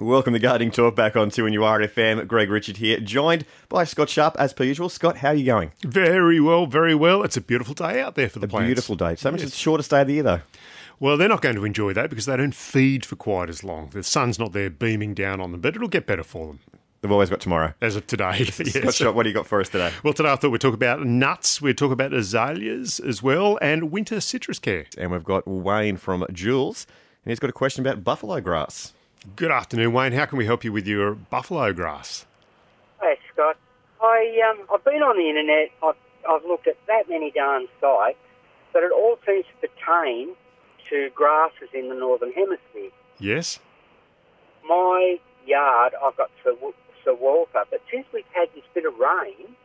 Welcome to Gardening Talk back on 2NURFM. Greg Richard here, joined by Scott Sharp as per usual. Scott, how are you going? Very well, very well. It's a beautiful day out there for the A plants. beautiful day. So much Yes. it's the shortest day of the year though. Well, they're not going to enjoy that because they don't feed for quite as long. The sun's not there beaming down on them, but it'll get better for them They've always got tomorrow. as of today. Scott yes. Sharp, what do you got for us today? Well, today I thought we'd talk about nuts, we'd talk about azaleas as well, and winter citrus care. And we've got Wayne from Jewells, and he's got a question about buffalo grass. Good afternoon, Wayne. How can we help you with your buffalo grass? Hey Scott, I um, I've been on the internet. I've, I've looked at that many darn sites, but it all seems to pertain to grasses in the northern hemisphere. Yes? My yard, I've got Sir- Sawalka, but since we've had this bit of rain,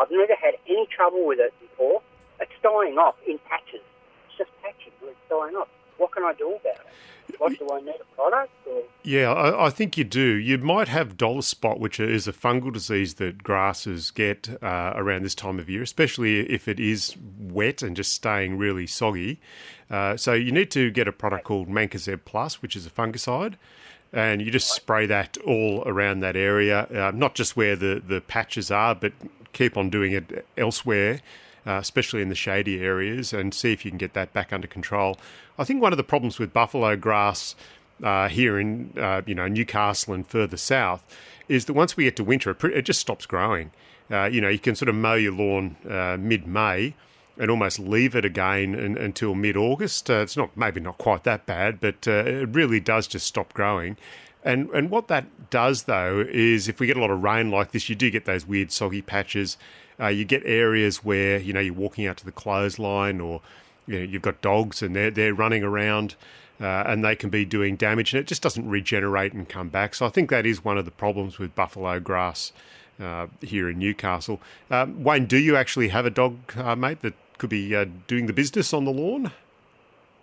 I've never had any trouble with it before. It's dying off in patches. It's just patchy, but it's dying off. What can I do about it? What do I need a product or? Yeah, I, I think you do. You might have dollar spot, which is a fungal disease that grasses get uh, around this time of year, especially if it is wet and just staying really soggy. Uh, so you need to get a product called Mancozeb Plus, which is a fungicide, and you just spray that all around that area, uh, not just where the, the patches are, but keep on doing it elsewhere uh, especially in the shady areas, and see if you can get that back under control. I think one of the problems with buffalo grass uh, here in uh, you know Newcastle and further south is that once we get to winter, it, just stops growing. Uh, you know, you can sort of mow your lawn uh, mid-May and almost leave it again in, until mid-August. Uh, it's not maybe not quite that bad, but it really does just stop growing. And and what that does though is if we get a lot of rain like this, you do get those weird soggy patches. Uh, you get areas where you know you're walking out to the clothesline, or you know, you've got dogs and they're they're running around, uh, and they can be doing damage, and it just doesn't regenerate and come back. So I think that is one of the problems with buffalo grass uh, here in Newcastle. Um, Wayne, do you actually have a dog, uh, mate, that could be uh, doing the business on the lawn?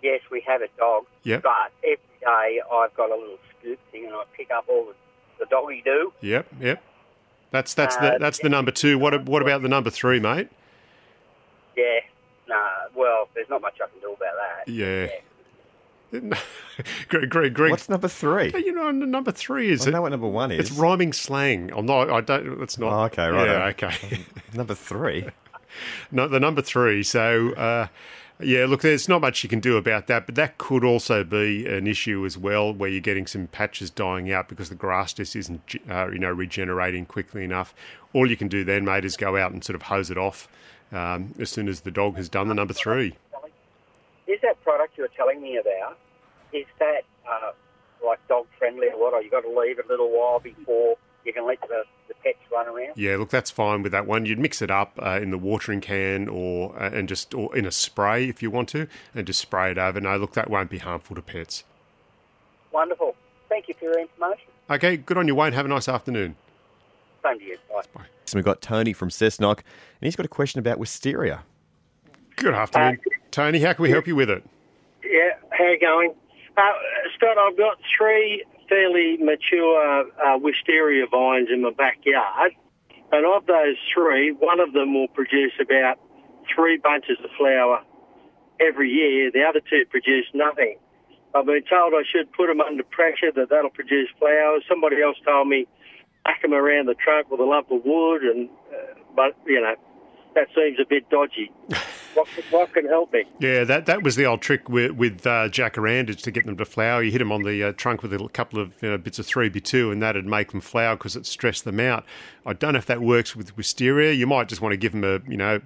Yes, we have a dog. Yep. But every day I've got a little scoop thing and I pick up all the, the doggy do. Yep, yep. That's that's Uh, the that's the number two. What what about the number three, mate? Yeah. Nah, well, there's not much I can do about that. Yeah. Greg, Greg, Greg. What's number three? you know, number three is I it? know what number one is. It's rhyming slang. I'm not. I don't. It's not. Oh, okay, right. Yeah, okay. Number three. no, the number three. So, uh, yeah. Look, there's not much you can do about that, but that could also be an issue as well, where you're getting some patches dying out because the grass just isn't, uh, you know, regenerating quickly enough. All you can do then, mate, is go out and sort of hose it off um, as soon as the dog has done the number three. Is that product you're telling me about, is that uh, like dog friendly or what? Or you got to leave it a little while before you can let the, the pets run around? Yeah, look, that's fine with that one. You'd mix it up uh, in the watering can or uh, and just or in a spray if you want to, and just spray it over. No, look, that won't be harmful to pets. Wonderful. Thank you for your information. Okay, good on you, Wayne. Have a nice afternoon. Same to you. Bye. So we've got Tony from Cessnock, and he's got a question about wisteria. Good afternoon, Tony. How can we help you with it? Yeah, how you going? Uh, Scott, I've got three fairly mature uh, wisteria vines in my backyard, and of those three, one of them will produce about three bunches of flower every year. The other two produce nothing. I've been told I should put them under pressure, that that'll produce flowers. Somebody else told me whack them around the trunk with a lump of wood, and uh, but you know that seems a bit dodgy. what, what can help me? Yeah, that that was the old trick with, with uh, jacarandas to get them to flower. You hit them on the uh, trunk with a couple of you know, bits of 3B2 and that'd make them flower because it stressed them out. I don't know if that works with wisteria. You might just want to give them a, you know,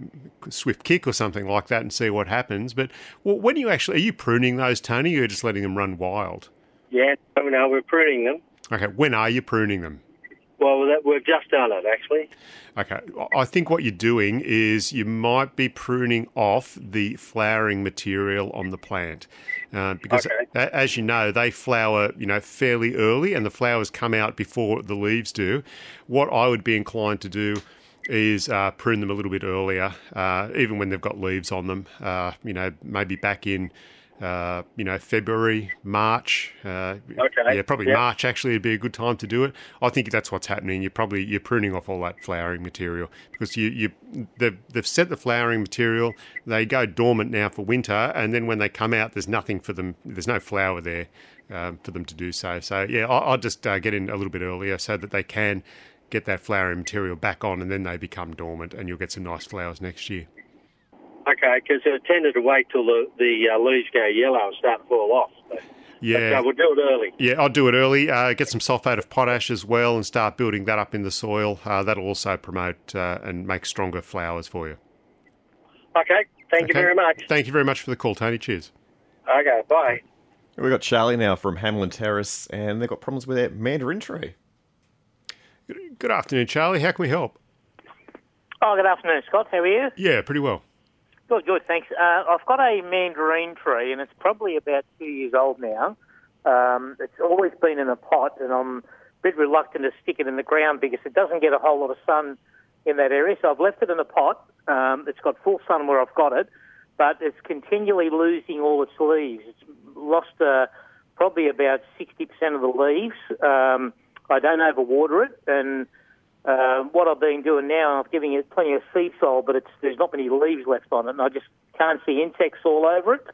swift kick or something like that and see what happens. But when you actually, are you pruning those, Tony, or you're just letting them run wild? Yeah, no, no, we're pruning them. Okay, when are you pruning them? Well, that, we've just done it actually. Okay, I think what you're doing is you might be pruning off the flowering material on the plant. Uh, because, Okay. as you know, they flower, you know, fairly early, and the flowers come out before the leaves do. What I would be inclined to do is uh, prune them a little bit earlier, uh, even when they've got leaves on them. Uh, you know, maybe back in, uh, you know, February, March. Uh, Okay. Yeah, probably Yep. March actually would be a good time to do it. I think that's what's happening. You're probably you're pruning off all that flowering material because you you they've, they've set the flowering material. They go dormant now for winter, and then when they come out, there's nothing for them. There's no flower there. um, for them to do so. So yeah, I'll, I'll just uh, get in a little bit earlier so that they can get that flowering material back on, and then they become dormant, and you'll get some nice flowers next year. Okay, because it tended to wait till the, the uh, leaves go yellow and start to fall off. But, Yeah. but, uh, we'll do it early. Yeah, I'll do it early. Uh, get some sulfate of potash as well and start building that up in the soil. Uh, that'll also promote uh, and make stronger flowers for you. Okay, thank you very much. Thank you very much for the call, Tony. Cheers. Okay, bye. We've got Charlie now from Hamlyn Terrace, and they've got problems with their mandarin tree. Good afternoon, Charlie. How can we help? Oh, good afternoon, Scott. How are you? Yeah, pretty well. Good, good, thanks. Uh, I've got a mandarin tree, and it's probably about two years old now. Um, it's always been in a pot, and I'm a bit reluctant to stick it in the ground because it doesn't get a whole lot of sun in that area. So I've left it in a pot. Um, it's got full sun where I've got it, but it's continually losing all its leaves. It's lost uh, probably about 60% of the leaves. Um, I don't overwater it, and uh, what I've been doing now, I'm giving it plenty of sea soil, but it's, there's not many leaves left on it, and I just can't see insects all over it.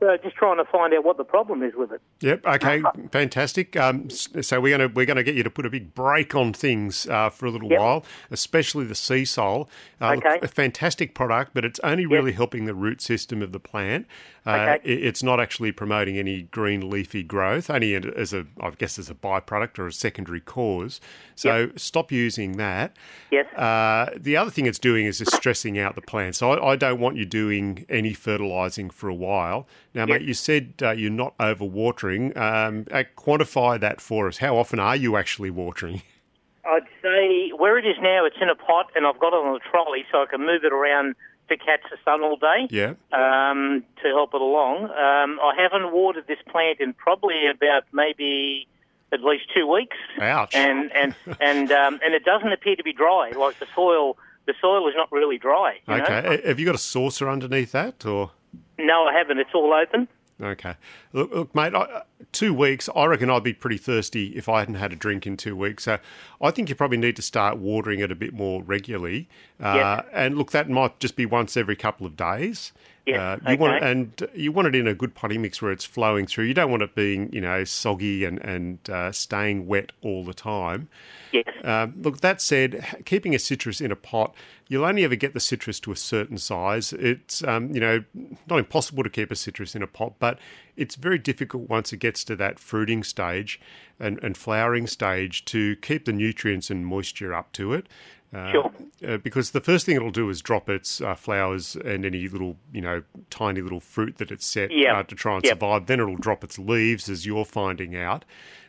So just trying to find out what the problem is with it. Yep. Okay. Fantastic. Um, so we're going to we're going to get you to put a big break on things uh, for a little Yep. while, especially the Seasol. Uh, look, Okay. a fantastic product, but it's only really helping the root system of the plant. Uh, Okay. it- It's not actually promoting any green leafy growth, only as a I guess as a byproduct or a secondary cause. So stop using that. Yes. Uh, the other thing it's doing is just stressing out the plant. So I, I don't want you doing any fertilising for a while. Now, mate, you said uh, you're not overwatering. Um, uh, quantify that for us. How often are you actually watering? I'd say where it is now, it's in a pot, and I've got it on a trolley so I can move it around to catch the sun all day. Yeah. um, to help it along. Um, I haven't watered this plant in probably about maybe at least two weeks, Ouch. and and and um, and it doesn't appear to be dry. Like the soil, the soil is not really dry. you know? okay. Uh, Have you got a saucer underneath that, or? No, I haven't. It's all open. Okay. Look, look mate, I, two weeks, I reckon I'd be pretty thirsty if I hadn't had a drink in two weeks. So I think you probably need to start watering it a bit more regularly. Uh, Yes. And look, that might just be once every couple of days. Yes, Uh, you want it, and you want it in a good potting mix where it's flowing through. You don't want it being, you know, soggy and and uh, staying wet all the time. Yes. Um, look, that said, keeping a citrus in a pot, you'll only ever get the citrus to a certain size. It's, um, you know, not impossible to keep a citrus in a pot, but it's very difficult once it gets to that fruiting stage and, and flowering stage to keep the nutrients and moisture up to it. Uh, Sure. uh, because the first thing it'll do is drop its uh, flowers and any little, you know, tiny little fruit that it's set Yep. uh, to try and Yep. survive. Then it'll drop its leaves, as you're finding out.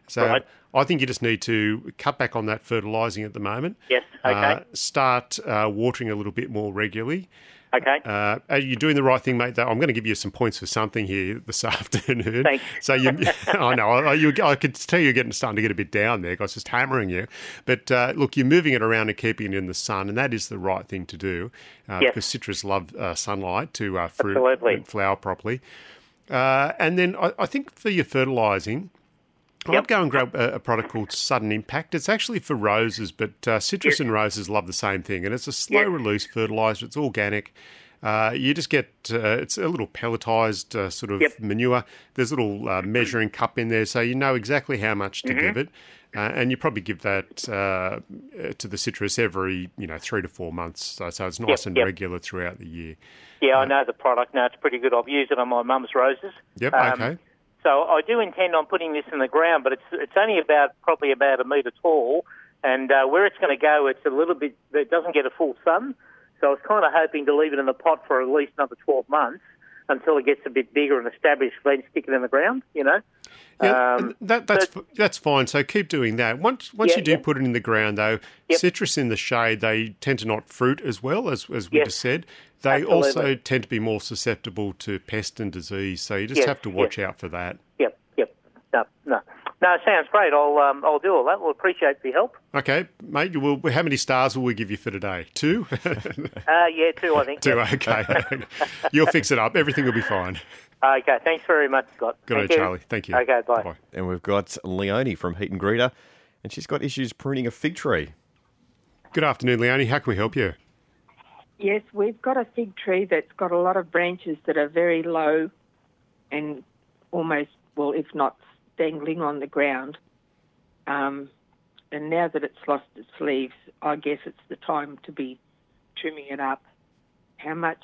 So Right. I think you just need to cut back on that fertilising at the moment. Yes, okay. Uh, start uh, watering a little bit more regularly. Okay. Uh, are you doing the right thing, mate? Though I'm going to give you some points for something here this afternoon. Thanks. So you, I know, I, you, I could tell you're getting starting to get a bit down there. I was just hammering you, but uh, look, you're moving it around and keeping it in the sun, and that is the right thing to do uh, Yes. because citrus love uh, sunlight to uh, fruit Absolutely. and flower properly. Uh, and then I, I think for your fertilising. I'd Yep. go and grab a, a product called Sudden Impact. It's actually for roses, but uh, citrus and roses love the same thing, and it's a slow Yes. release fertilizer. It's organic. Uh, you just get uh, it's a little pelletized uh, sort of Yep. manure. There's a little uh, measuring cup in there, so you know exactly how much to Mm-hmm. give it, uh, and you probably give that uh, to the citrus every you know three to four months. So, so it's nice Yep, and yep. regular throughout the year. yeah, I know the product. No, it's pretty good. I've used it on my mum's roses. Yep. Um, okay. So I do intend on putting this in the ground, but it's it's only about probably about a metre tall, and uh, where it's going to go, it's a little bit. It doesn't get a full sun, so I was kind of hoping to leave it in the pot for at least another twelve months until it gets a bit bigger and established. Then stick it in the ground, you know. Yeah, Um, that, that's that's fine. So keep doing that. Once once Yeah, you do yeah. put it in the ground, though, Yep. citrus in the shade they tend to not fruit as well as as we Yes, just said. They also tend to be more susceptible to pest and disease. So you just Yes, have to watch out for that. Yep, yep. No, no, no. Sounds great. I'll um, I'll do all that. We'll appreciate the help. Okay, mate. You will. How many stars will we give you for today? Two. Uh, yeah, two. I think. Two. Okay. You'll fix it up. Everything will be fine. Okay. Thanks very much, Scott. Good on Thank you, you. Charlie. Thank you. Okay. Bye. Bye. And we've got Leonie from Heddon Greta, and she's got issues pruning a fig tree. Good afternoon, Leonie. How can we help you? Yes, we've got a fig tree that's got a lot of branches that are very low and almost, well, if not dangling on the ground. Um, and now that it's lost its leaves, I guess it's the time to be trimming it up. How much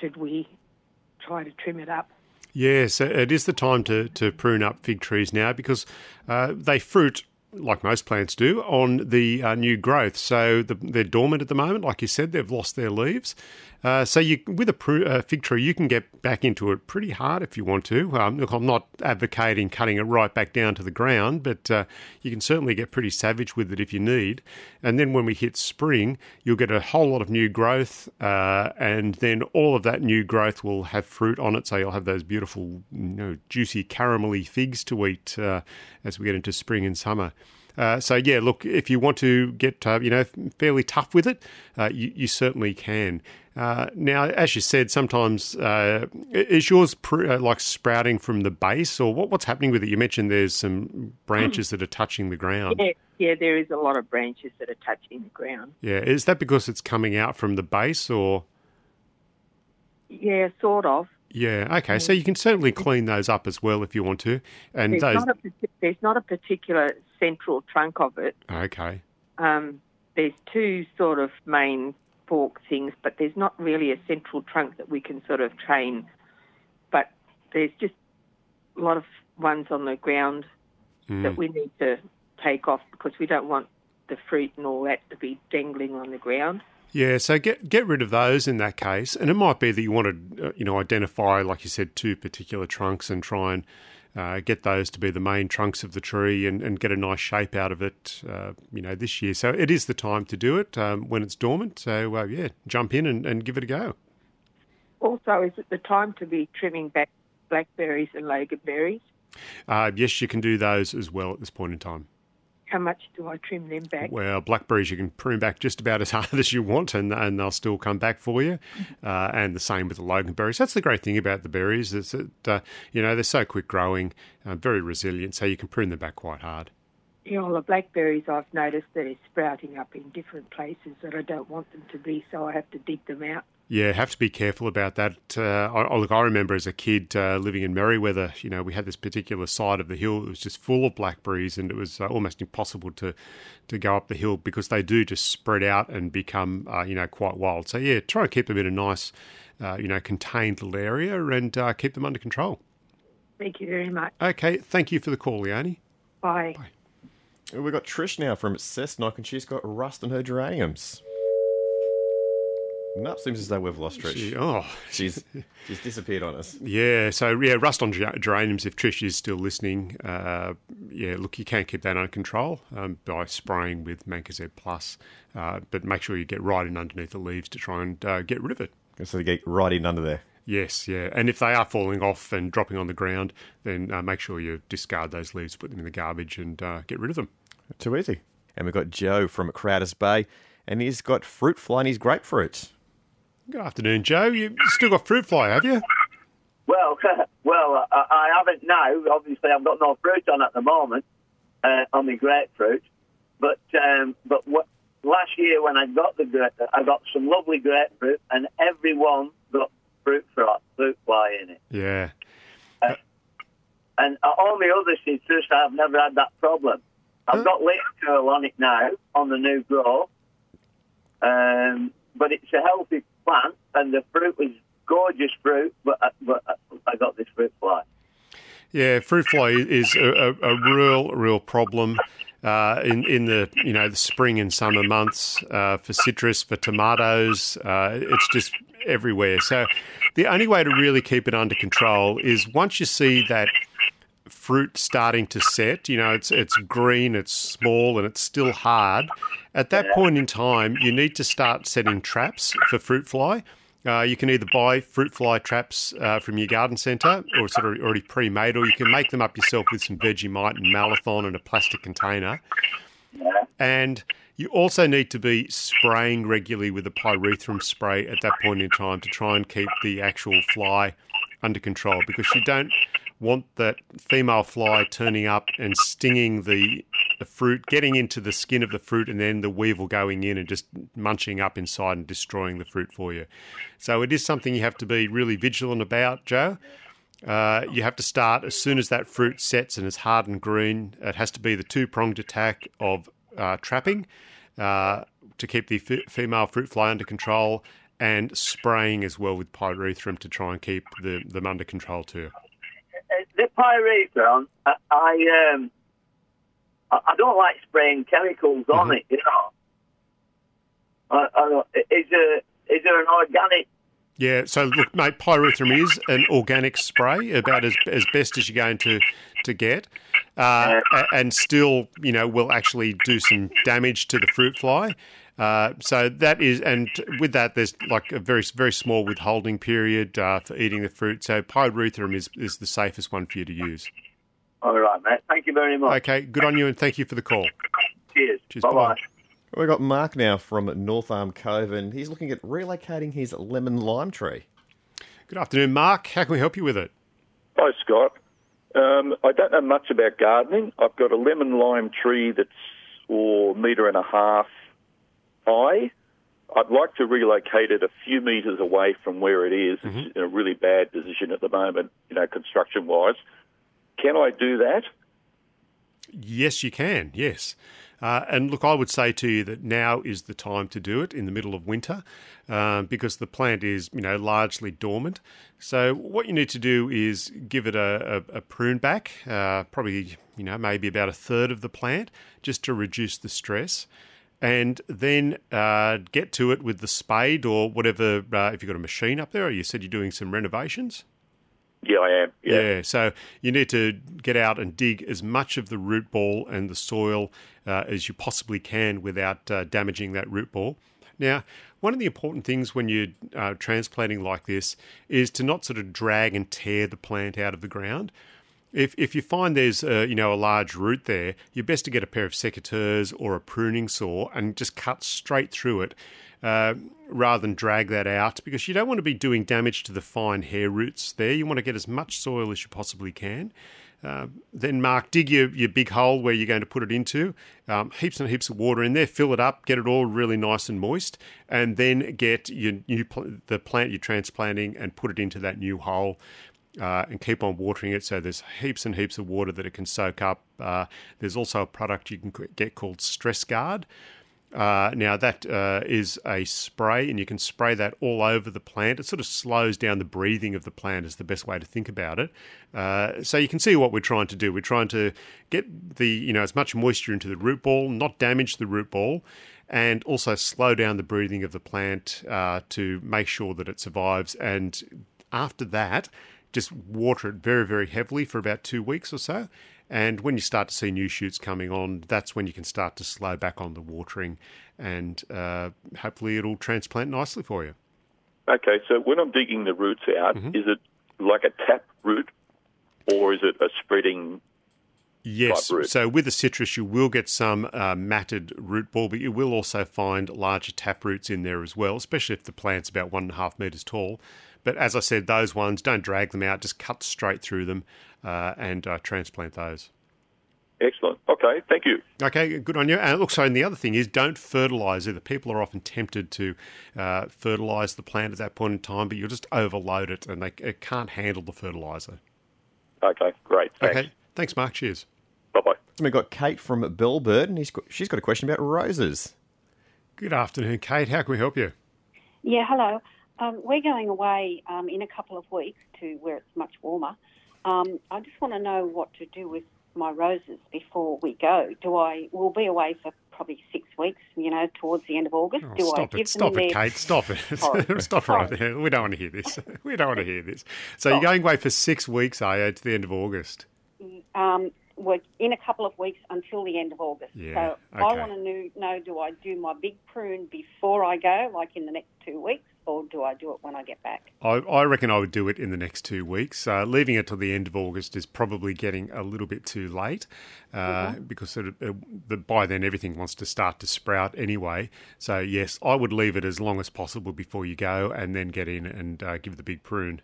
should we try to trim it up? Yes, it is the time to, to prune up fig trees now because uh, they fruit like most plants do, on the uh, new growth. So the, they're dormant at the moment. Like you said, they've lost their leaves. Uh, so you, with a pr- uh, fig tree, you can get back into it pretty hard if you want to. Um, look, I'm not advocating cutting it right back down to the ground, but uh, you can certainly get pretty savage with it if you need. And then when we hit spring, you'll get a whole lot of new growth, uh, and then all of that new growth will have fruit on it. So you'll have those beautiful, you know, juicy caramelly figs to eat as we get into spring and summer. Uh, so yeah, look, if you want to get uh, you know fairly tough with it, uh, you, you, certainly can. Uh, now, as you said, sometimes uh, is yours pr- uh, like sprouting from the base, or what, what's happening with it? You mentioned there's some branches that are touching the ground. Yeah, yeah, there is a lot of branches that are touching the ground. Yeah, is that because it's coming out from the base, or? Yeah, sort of. Yeah. Okay. So you can certainly clean those up as well if you want to. And there's, those... not, a, there's not a particular central trunk of it. Okay. Um, there's two sort of main fork things, but there's not really a central trunk that we can sort of train. But there's just a lot of ones on the ground mm. that we need to take off because we don't want the fruit and all that to be dangling on the ground. Yeah, so get get rid of those in that case, and it might be that you want to, uh, you know, identify, like you said, two particular trunks and try and uh, get those to be the main trunks of the tree and, and get a nice shape out of it, uh, you know, this year. So it is the time to do it um, when it's dormant. So uh, yeah, jump in and, and give it a go. Also, is it the time to be trimming back blackberries and loganberries? Uh, yes, you can do those as well at this point in time how much do I trim them back? Well, blackberries you can prune back just about as hard as you want, and and they'll still come back for you. Uh, and the same with the loganberries. That's the great thing about the berries is that uh, you know they're so quick growing, uh, very resilient, so you can prune them back quite hard. Yeah, well, the blackberries I've noticed that are sprouting up in different places that I don't want them to be, so I have to dig them out. Yeah, have to be careful about that. Uh, I, look, I remember as a kid uh, living in Merewether, you know, we had this particular side of the hill that was just full of blackberries, and it was uh, almost impossible to to go up the hill because they do just spread out and become, uh, you know, quite wild. So yeah, try and keep them in a nice, uh, you know, contained little area and uh, keep them under control. Thank you very much. Okay, thank you for the call, Leonie. Bye. Bye. We've got Trish now from Cessnock, and she's got rust on her geraniums. No, seems as though we've lost Trish. She, oh, she's she's disappeared on us. Yeah, so yeah, rust on geraniums. If Trish is still listening, uh, yeah, look, you can't keep that under control um, by spraying with Mancozeb Plus, uh, but make sure you get right in underneath the leaves to try and uh, get rid of it. So they get right in under there. Yes, yeah, and if they are falling off and dropping on the ground, then uh, make sure you discard those leaves, put them in the garbage, and uh, get rid of them. Too easy. And we've got Joe from Croudace Bay, and he's got fruit fly in his grapefruit. Good afternoon, Joe. You still got fruit fly, have you? Well, well, I, haven't now. Obviously, I've got no fruit on at the moment uh, on my grapefruit. But um, but what, last year when I got the grape, I got some lovely grapefruit, and everyone got fruit fly, fruit fly in it. Yeah. Uh, and all the other citrus, I've never had that problem. I've got later curl on it now on the new grow, um, but it's a healthy plant, and the fruit was gorgeous fruit, but, uh, but uh, I got this fruit fly. Yeah, fruit fly is a, a, a real, real problem. Uh, in in the you know the spring and summer months uh, for citrus for tomatoes uh, it's just everywhere so the only way to really keep it under control is once you see that fruit starting to set you know it's it's green it's small and it's still hard at that point in time, you need to start setting traps for fruit fly. Uh, you can either buy fruit fly traps uh, from your garden centre or sort of already pre-made, or you can make them up yourself with some Vegemite and Malathion and a plastic container. And you also need to be spraying regularly with a pyrethrum spray at that point in time to try and keep the actual fly under control because you don't want that female fly turning up and stinging the the fruit, getting into the skin of the fruit, and then the weevil going in and just munching up inside and destroying the fruit for you. So it is something you have to be really vigilant about, Joe. Uh, you have to start as soon as that fruit sets and is hard and green. It has to be the two pronged attack of uh, trapping uh, to keep the f- female fruit fly under control and spraying as well with pyrethrum to try and keep the, them under control too. Uh, The pyrethrum, I, I um, I don't like spraying chemicals on it. You know, I, I is there is there an organic? Yeah, so look, mate, pyrethrum is an organic spray, about as, as best as you're going to to get, uh, and still, you know, will actually do some damage to the fruit fly. Uh, so that is, and with that, there's like a very very small withholding period uh, for eating the fruit. So pyrethrum is is the safest one for you to use. All right, mate. Thank you very much. Okay, good on you, and thank you for the call. Cheers. Cheers, Bye bye. bye-bye. We've got Mark now from North Arm Cove, and he's looking at relocating his lemon lime tree. Good afternoon, Mark. How can we help you with it? Hi, Scott. Um, I don't know much about gardening. I've got a lemon lime tree that's or metre and a half high. I'd like to relocate it a few metres away from where it is. It's in a really bad position at the moment, you know, construction wise. Can I do that? Yes, you can. Yes. Uh, and look, I would say to you that now is the time to do it in the middle of winter um, because the plant is, you know, largely dormant. So what you need to do is give it a, a, a prune back, uh, probably, you know, maybe about a third of the plant, just to reduce the stress. And then uh, get to it with the spade or whatever. Uh, if you've got a machine up there, or you said you're doing some renovations. Yeah, I am. Yeah. Yeah, so you need to get out and dig as much of the root ball and the soil uh, as you possibly can without uh, damaging that root ball. Now, one of the important things when you're uh, transplanting like this is to not sort of drag and tear the plant out of the ground. If, if you find there's a, you know a large root there, you're best to get a pair of secateurs or a pruning saw and just cut straight through it, uh, rather than drag that out because you don't want to be doing damage to the fine hair roots there. You want to get as much soil as you possibly can. Uh, then, Mark, dig your, your big hole where you're going to put it into. Um, heaps and heaps of water in there. Fill it up. Get it all really nice and moist, and then get your new the plant you're transplanting and put it into that new hole. Uh, and keep on watering it so there's heaps and heaps of water that it can soak up. Uh, there's also a product you can get called Stress Guard. Uh, now that uh, is a spray, and you can spray that all over the plant. It sort of slows down the breathing of the plant. Is the best way to think about it. Uh, so you can see what we're trying to do. We're trying to get the you know as much moisture into the root ball, not damage the root ball, and also slow down the breathing of the plant uh, to make sure that it survives. And after that, just water it very very heavily for about two weeks or so. And when you start to see new shoots coming on, that's when you can start to slow back on the watering, and uh, hopefully it'll transplant nicely for you. Okay, so when I'm digging the roots out, Mm-hmm. is it like a tap root or is it a spreading? Yes. So with the citrus, you will get some uh, matted root ball, but you will also find larger tap roots in there as well, especially if the plant's about one and a half meters tall. But as I said, those ones don't drag them out; just cut straight through them uh, and uh, transplant those. Excellent. Okay, thank you. Okay, good on you. And look, so and the other thing is don't fertilise either. People are often tempted to uh, fertilise the plant at that point in time, but you'll just overload it and they it can't handle the fertiliser. Okay, great. Thanks. Okay, thanks, Mark. Cheers. Bye bye. And we've got Kate from Bellbird, and he's got, she's got a question about roses. Good afternoon, Kate. How can we help you? Yeah, hello. Um, we're going away um, in a couple of weeks to where it's much warmer. Um, I just want to know what to do with my roses before we go. Do I? We'll be away for probably six weeks. You know, towards the end of August. Oh, do I stop give it, stop it, Kate, stop it. Sorry. stop right there. We don't want to hear this. We don't want to hear this. So you're going away for six weeks, are you, to the end of August? Um, we're in a couple of weeks until the end of August. Yeah, so I want to know, know: Do I do my big prune before I go, like in the next two weeks, do I do it when I get back? I, I reckon I would do it in the next two weeks. Uh, leaving it till the end of August is probably getting a little bit too late uh, because it, it, the, by then everything wants to start to sprout anyway. So, yes, I would leave it as long as possible before you go and then get in and uh, give it the big prune.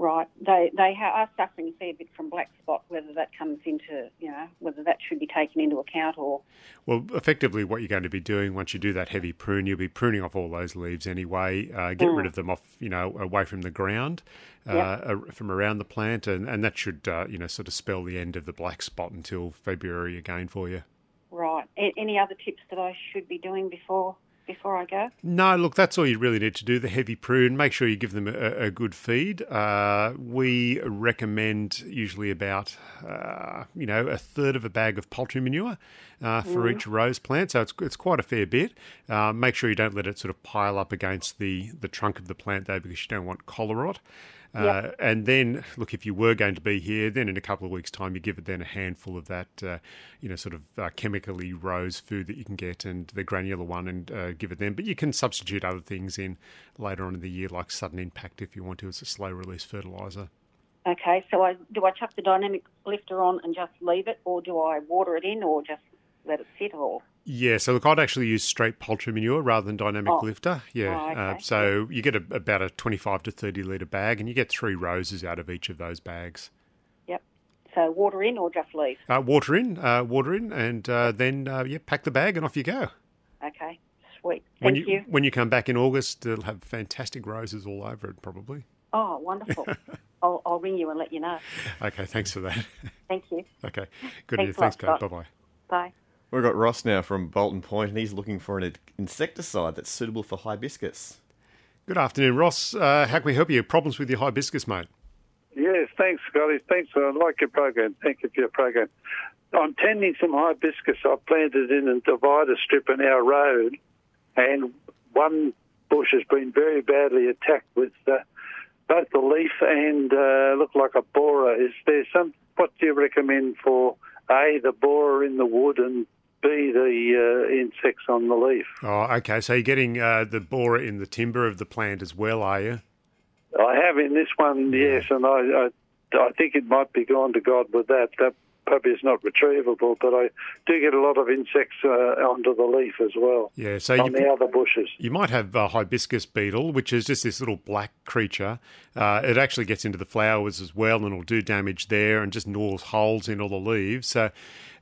Right. They they ha- are suffering a fair bit from black spot. Whether that comes into you know whether that should be taken into account or Well, effectively, what you're going to be doing once you do that heavy prune, you'll be pruning off all those leaves anyway. Uh, get rid of them off, you know, away from the ground, uh, Yep. from around the plant, and, and that should, uh, you know, sort of spell the end of the black spot until February again for you. right. A- any other tips that I should be doing before before I go? No, look, that's all you really need to do. The heavy prune, make sure you give them a, a good feed. Uh, we recommend usually about, uh, you know, a third of a bag of poultry manure uh, for each rose plant. So it's, it's quite a fair bit. Uh, make sure you don't let it sort of pile up against the, the trunk of the plant, though, because you don't want collar rot. Uh, and then, look, if you were going to be here, then in a couple of weeks' time, you give it then a handful of that, uh, you know, sort of uh, chemically rose food that you can get and the granular one and uh, give it then. But you can substitute other things in later on in the year, like sudden impact if you want to, as a slow release fertiliser. Okay. So I do I chuck the dynamic lifter on and just leave it, or do I water it in, or just let it sit, or Yeah, so look, I'd actually use straight poultry manure rather than dynamic Oh. lifter. Yeah, Oh, okay. uh, so you get a, about a 25 to 30 litre bag and you get three roses out of each of those bags. yep. So water in or just leave? Uh, water in, uh, water in, and uh, then uh, yeah, pack the bag and off you go. Okay. Sweet. When Thank you, you. when you come back in August, it'll have fantastic roses all over it, probably. Oh, wonderful. I'll, I'll ring you and let you know. Okay, thanks for that. Thank you. okay, good. Thanks Thanks, Kate. Bye bye. Bye. We've got Ross now from Bolton Point, and he's looking for an insecticide that's suitable for hibiscus. Good afternoon, Ross. Uh, how can we help you? Problems with your hibiscus, mate? Yes, thanks, Scotty. Thanks. I like your program. Thank you for your program. I'm tending some hibiscus. I've planted in a divider strip in our road, and one bush has been very badly attacked with uh, both the leaf and uh, look like a borer. Is there some? What do you recommend for a the borer in the wood and b the uh, insects on the leaf? Oh, okay. So you're getting uh, the borer in the timber of the plant as well, are you? I have in this one, yes, and I, I, I think it might be gone to God with that. That probably is not retrievable, but I do get a lot of insects uh, onto the leaf as well Yeah. So on you, the other bushes. You might have a hibiscus beetle, which is just this little black creature. Uh, it actually gets into the flowers as well and will do damage there and just gnaws holes in all the leaves. So,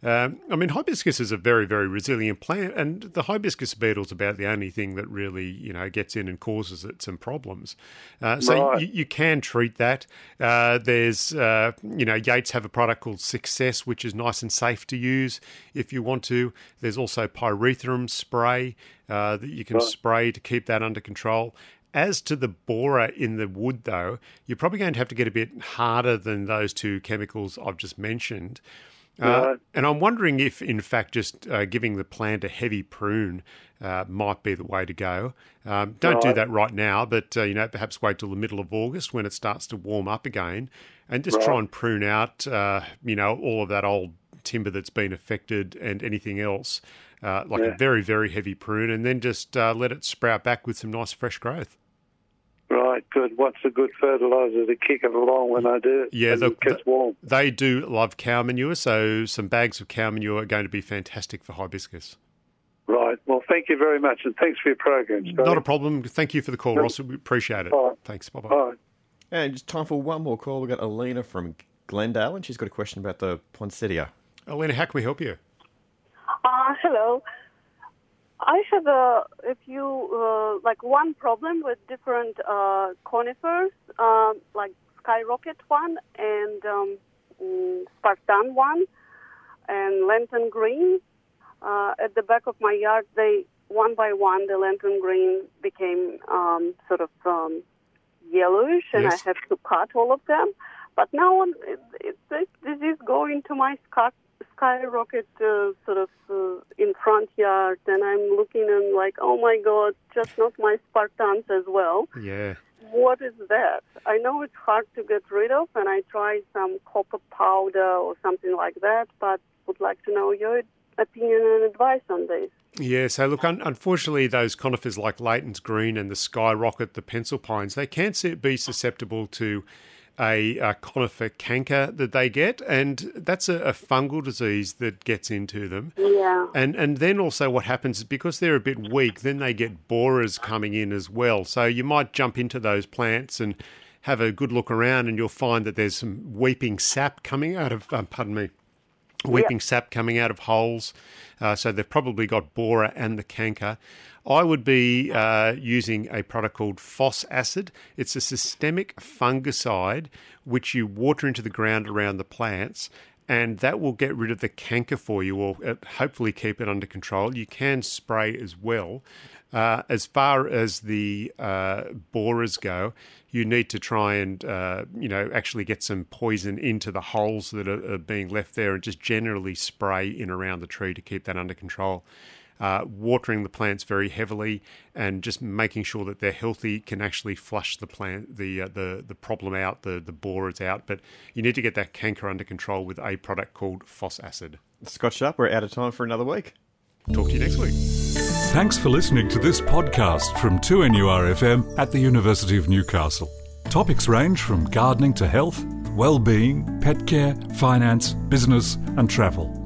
um, I mean, hibiscus is a very, very resilient plant, and the hibiscus beetle is about the only thing that really, you know, gets in and causes it some problems. Uh, so Right. you, you can treat that. Uh, there's, uh, you know, Yates have a product called Success, which is nice and safe to use if you want to. There's also pyrethrum spray uh, that you can spray to keep that under control. As to the borer in the wood, though, you're probably going to have to get a bit harder than those two chemicals I've just mentioned. Uh, and I'm wondering if, in fact, just uh, giving the plant a heavy prune uh, might be the way to go. Um, don't do that right now, but uh, you know, perhaps wait till the middle of August when it starts to warm up again, and just try and prune out, uh, you know, all of that old timber that's been affected and anything else, uh, like a very, very heavy prune, and then just uh, let it sprout back with some nice fresh growth. Right, good. What's a good fertiliser to kick it along when I do it? Yeah, the- it gets warm. They do love cow manure, so some bags of cow manure are going to be fantastic for hibiscus. Right. Well, thank you very much, and thanks for your program. Scotty. Not a problem. Thank you for the call, Ross. We appreciate it. Bye. Thanks. Bye bye. Bye. And just time for one more call. We've got Alina from Glendale, and she's got a question about the poinsettia. Elena, how can we help you? Uh, hello. I have a, a few, uh, like one problem with different uh, conifers, um, like Skyrocket one and um, mm, Spartan one and Leighton Green. Uh, at the back of my yard, they one by one, the Leighton Green became um, sort of um, yellowish, and Yes. I have to cut all of them. But now it, it, this disease go into my sky, skyrocket uh, sort of uh, in front yard, and I'm looking and like, oh my god, just not my Spartans as well. Yeah. What is that? I know it's hard to get rid of, and I tried some copper powder or something like that, but would like to know your opinion and advice on this. Yeah, so look, un- unfortunately, those conifers like Leighton's Green and the Skyrocket, the pencil pines, they can be susceptible to a, uh conifer canker that they get, and that's a, a fungal disease that gets into them. Yeah. And and then also what happens is because they're a bit weak, then they get borers coming in as well. So you might jump into those plants and have a good look around, and you'll find that there's some weeping sap coming out of, um, pardon me, weeping sap coming out of holes. Uh, so they've probably got borer and the canker. I would be uh, using a product called Phos Acid. It's a systemic fungicide which you water into the ground around the plants. And that will get rid of the canker for you, or uh, hopefully keep it under control. You can spray as well. Uh, as far as the uh, borers go, you need to try and uh, you know actually get some poison into the holes that are, are, being left there, and just generally spray in around the tree to keep that under control. Uh, watering the plants very heavily and just making sure that they're healthy can actually flush the plant the uh, the the problem out, the the borers out. But you need to get that canker under control with a product called Phos Acid. Scott Sharp, we're out of time for another week. Talk to you next week. Thanks for listening to this podcast from 2NURFM at the University of Newcastle. Topics range from gardening to health, well-being, pet care, finance, business and travel.